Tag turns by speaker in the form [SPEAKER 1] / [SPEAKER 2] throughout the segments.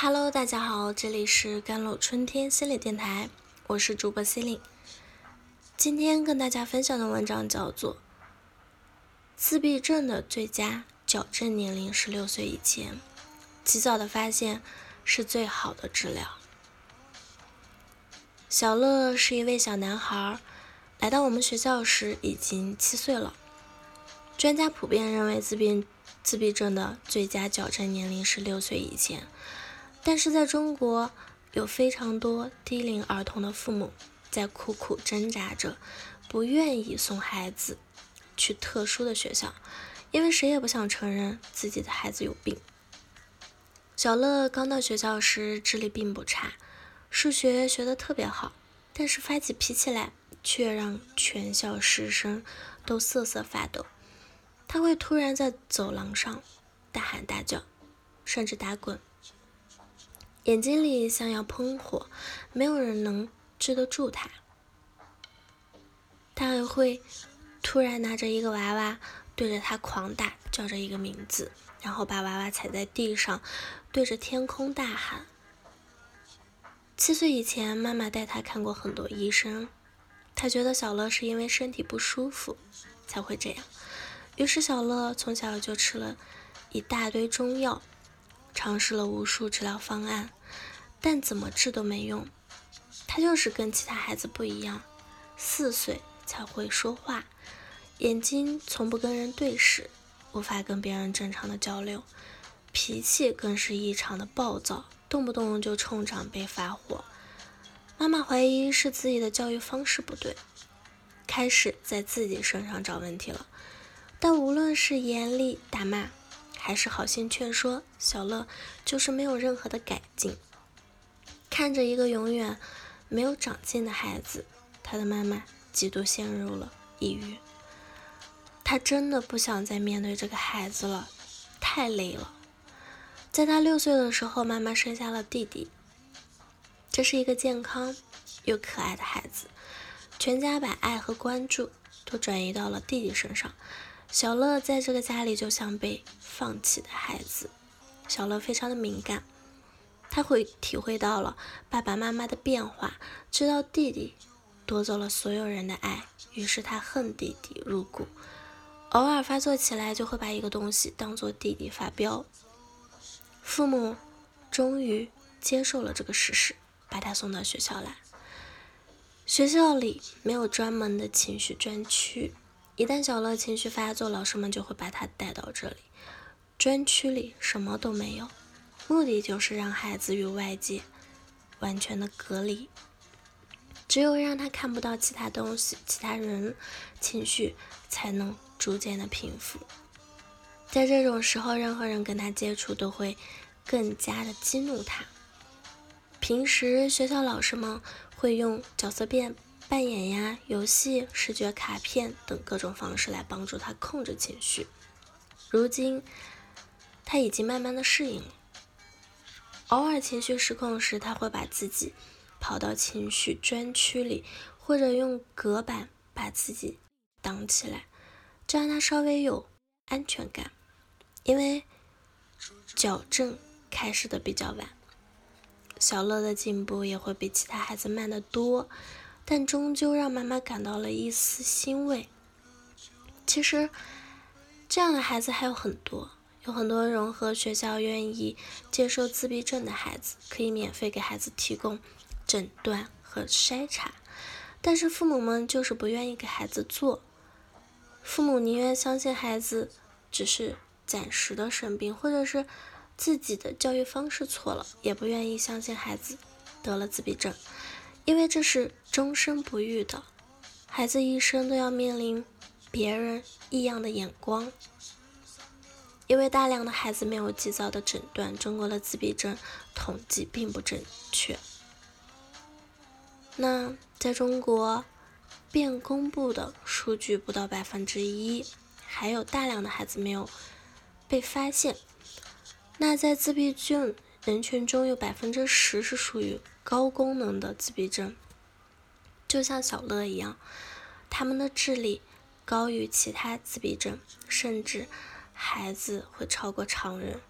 [SPEAKER 1] Hello，大家好，这里是甘露春天心理电台，我是主播心灵。今天跟大家分享的文章叫做《自闭症的最佳矫正年龄是六岁以前，及早的发现是最好的治疗》。小乐是一位小男孩，来到我们学校时已经七岁了。专家普遍认为，自闭自闭症的最佳矫正年龄是六岁以前。但是在中国，有非常多低龄儿童的父母在苦苦挣扎着，不愿意送孩子去特殊的学校，因为谁也不想承认自己的孩子有病。小乐刚到学校时智力并不差，数学学得特别好，但是发起脾气来却让全校师生都瑟瑟发抖。他会突然在走廊上大喊大叫，甚至打滚。眼睛里像要喷火，没有人能治得住他。他还会突然拿着一个娃娃对着他狂打，叫着一个名字，然后把娃娃踩在地上，对着天空大喊。七岁以前，妈妈带他看过很多医生，他觉得小乐是因为身体不舒服才会这样，于是小乐从小就吃了一大堆中药，尝试了无数治疗方案。但怎么治都没用，他就是跟其他孩子不一样，四岁才会说话，眼睛从不跟人对视，无法跟别人正常的交流，脾气更是异常的暴躁，动不动就冲长辈发火。妈妈怀疑是自己的教育方式不对，开始在自己身上找问题了。但无论是严厉打骂，还是好心劝说，小乐就是没有任何的改进。看着一个永远没有长进的孩子，他的妈妈极度陷入了抑郁。他真的不想再面对这个孩子了，太累了。在他六岁的时候，妈妈生下了弟弟。这是一个健康又可爱的孩子，全家把爱和关注都转移到了弟弟身上。小乐在这个家里就像被放弃的孩子。小乐非常的敏感。他会体会到了爸爸妈妈的变化，知道弟弟夺走了所有人的爱，于是他恨弟弟入骨。偶尔发作起来，就会把一个东西当做弟弟发飙。父母终于接受了这个事实，把他送到学校来。学校里没有专门的情绪专区，一旦小乐情绪发作，老师们就会把他带到这里。专区里什么都没有。目的就是让孩子与外界完全的隔离，只有让他看不到其他东西、其他人，情绪才能逐渐的平复。在这种时候，任何人跟他接触都会更加的激怒他。平时学校老师们会用角色变扮演呀、游戏、视觉卡片等各种方式来帮助他控制情绪。如今，他已经慢慢的适应了。偶尔情绪失控时，他会把自己跑到情绪专区里，或者用隔板把自己挡起来，这样他稍微有安全感。因为矫正开始的比较晚，小乐的进步也会比其他孩子慢得多，但终究让妈妈感到了一丝欣慰。其实，这样的孩子还有很多。有很多融合学校愿意接受自闭症的孩子，可以免费给孩子提供诊断和筛查，但是父母们就是不愿意给孩子做。父母宁愿相信孩子只是暂时的生病，或者是自己的教育方式错了，也不愿意相信孩子得了自闭症，因为这是终身不愈的，孩子一生都要面临别人异样的眼光。因为大量的孩子没有及早的诊断，中国的自闭症统计并不准确。那在中国，便公布的数据不到百分之一，还有大量的孩子没有被发现。那在自闭症人群中，有百分之十是属于高功能的自闭症，就像小乐一样，他们的智力高于其他自闭症，甚至。孩子会超过常人，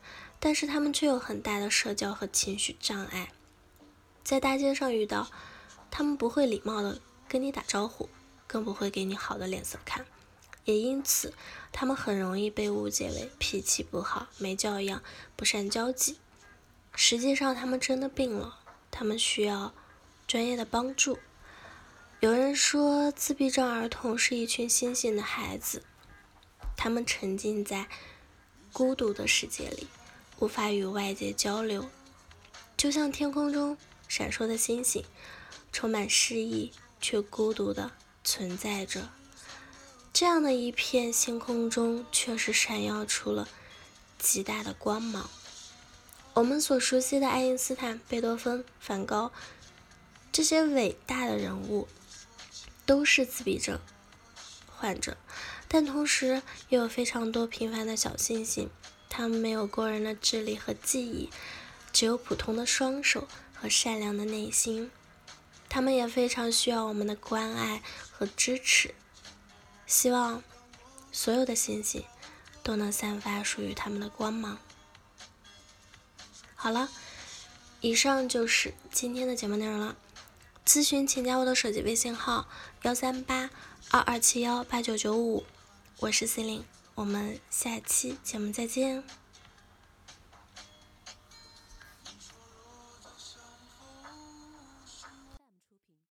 [SPEAKER 1] 但是他们却有很大的社交和情绪障碍。在大街上遇到，他们不会礼貌的跟你打招呼，更不会给你好的脸色看，也因此，他们很容易被误解为脾气不好、没教养、不善交际。实际上，他们真的病了，他们需要专业的帮助。有人说，自闭症儿童是一群星星的孩子。他们沉浸在孤独的世界里，无法与外界交流，就像天空中闪烁的星星，充满诗意却孤独的存在着。这样的一片星空中，确实闪耀出了极大的光芒。我们所熟悉的爱因斯坦、贝多芬、梵高这些伟大的人物，都是自闭症患者。但同时也有非常多平凡的小星星，他们没有过人的智力和记忆，只有普通的双手和善良的内心。他们也非常需要我们的关爱和支持。希望所有的星星都能散发属于他们的光芒。好了，以上就是今天的节目内容了。咨询请加我的手机微信号：幺三八二二七幺八九九五。我是 C 零，我们下期节目再见。